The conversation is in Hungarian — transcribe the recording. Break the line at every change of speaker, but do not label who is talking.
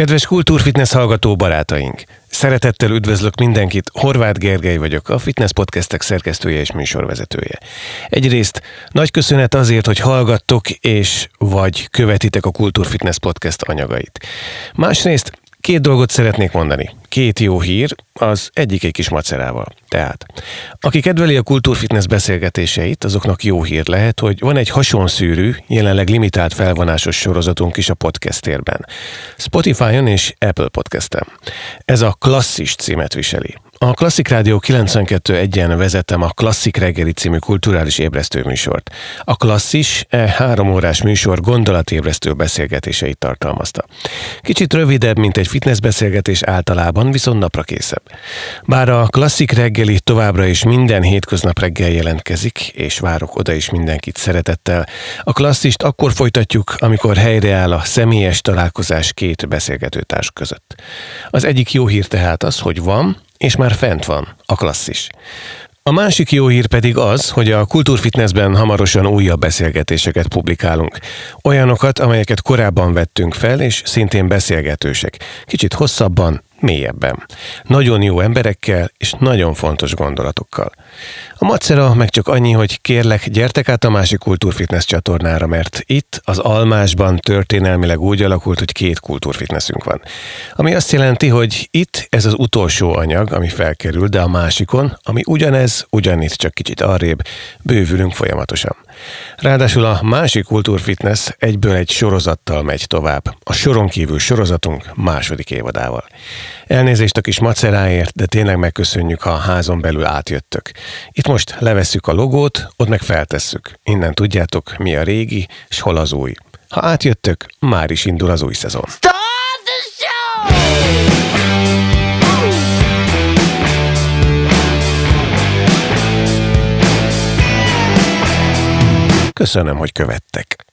Kedves kultúrfitness hallgató barátaink! Szeretettel üdvözlök mindenkit, Horváth Gergely vagyok, a Fitness Podcastek szerkesztője és műsorvezetője. Egyrészt nagy köszönet azért, hogy hallgattok és vagy követitek a Kultúrfitness Podcast anyagait. Másrészt Két dolgot szeretnék mondani. Két jó hír, az egyik egy kis macerával. Tehát, aki kedveli a kultúrfitness beszélgetéseit, azoknak jó hír lehet, hogy van egy hasonszűrű, jelenleg limitált felvonásos sorozatunk is a podcastérben. Spotify-on és Apple Podcast-en. Ez a klasszis címet viseli. A Klasszik Rádió 92 egyen vezettem a Klasszik reggeli című kulturális ébresztő műsort. A klasszis e három órás műsor gondolatébresztő beszélgetéseit tartalmazta. Kicsit rövidebb, mint egy fitness beszélgetés általában, viszont napra készebb. Bár a Klasszik reggeli továbbra is minden hétköznap reggel jelentkezik, és várok oda is mindenkit szeretettel, a klasszist akkor folytatjuk, amikor helyreáll a személyes találkozás két beszélgetőtárs között. Az egyik jó hír tehát az, hogy van, és már fent van a klasszis. A másik jó hír pedig az, hogy a Kultúrfitnessben hamarosan újabb beszélgetéseket publikálunk. Olyanokat, amelyeket korábban vettünk fel, és szintén beszélgetősek. Kicsit hosszabban, mélyebben. Nagyon jó emberekkel és nagyon fontos gondolatokkal. A macera meg csak annyi, hogy kérlek, gyertek át a másik kultúrfitness csatornára, mert itt az Almásban történelmileg úgy alakult, hogy két kultúrfitnessünk van. Ami azt jelenti, hogy itt ez az utolsó anyag, ami felkerül, de a másikon, ami ugyanez, ugyanitt csak kicsit arrébb, bővülünk folyamatosan. Ráadásul a másik kultúrfitness egyből egy sorozattal megy tovább. A soron kívül sorozatunk második évadával. Elnézést a kis maceráért, de tényleg megköszönjük, ha a házon belül átjöttök. Itt most levesszük a logót, ott meg feltesszük. Innen tudjátok, mi a régi, és hol az új. Ha átjöttök, már is indul az új szezon. Stop the show! Köszönöm, hogy követtek.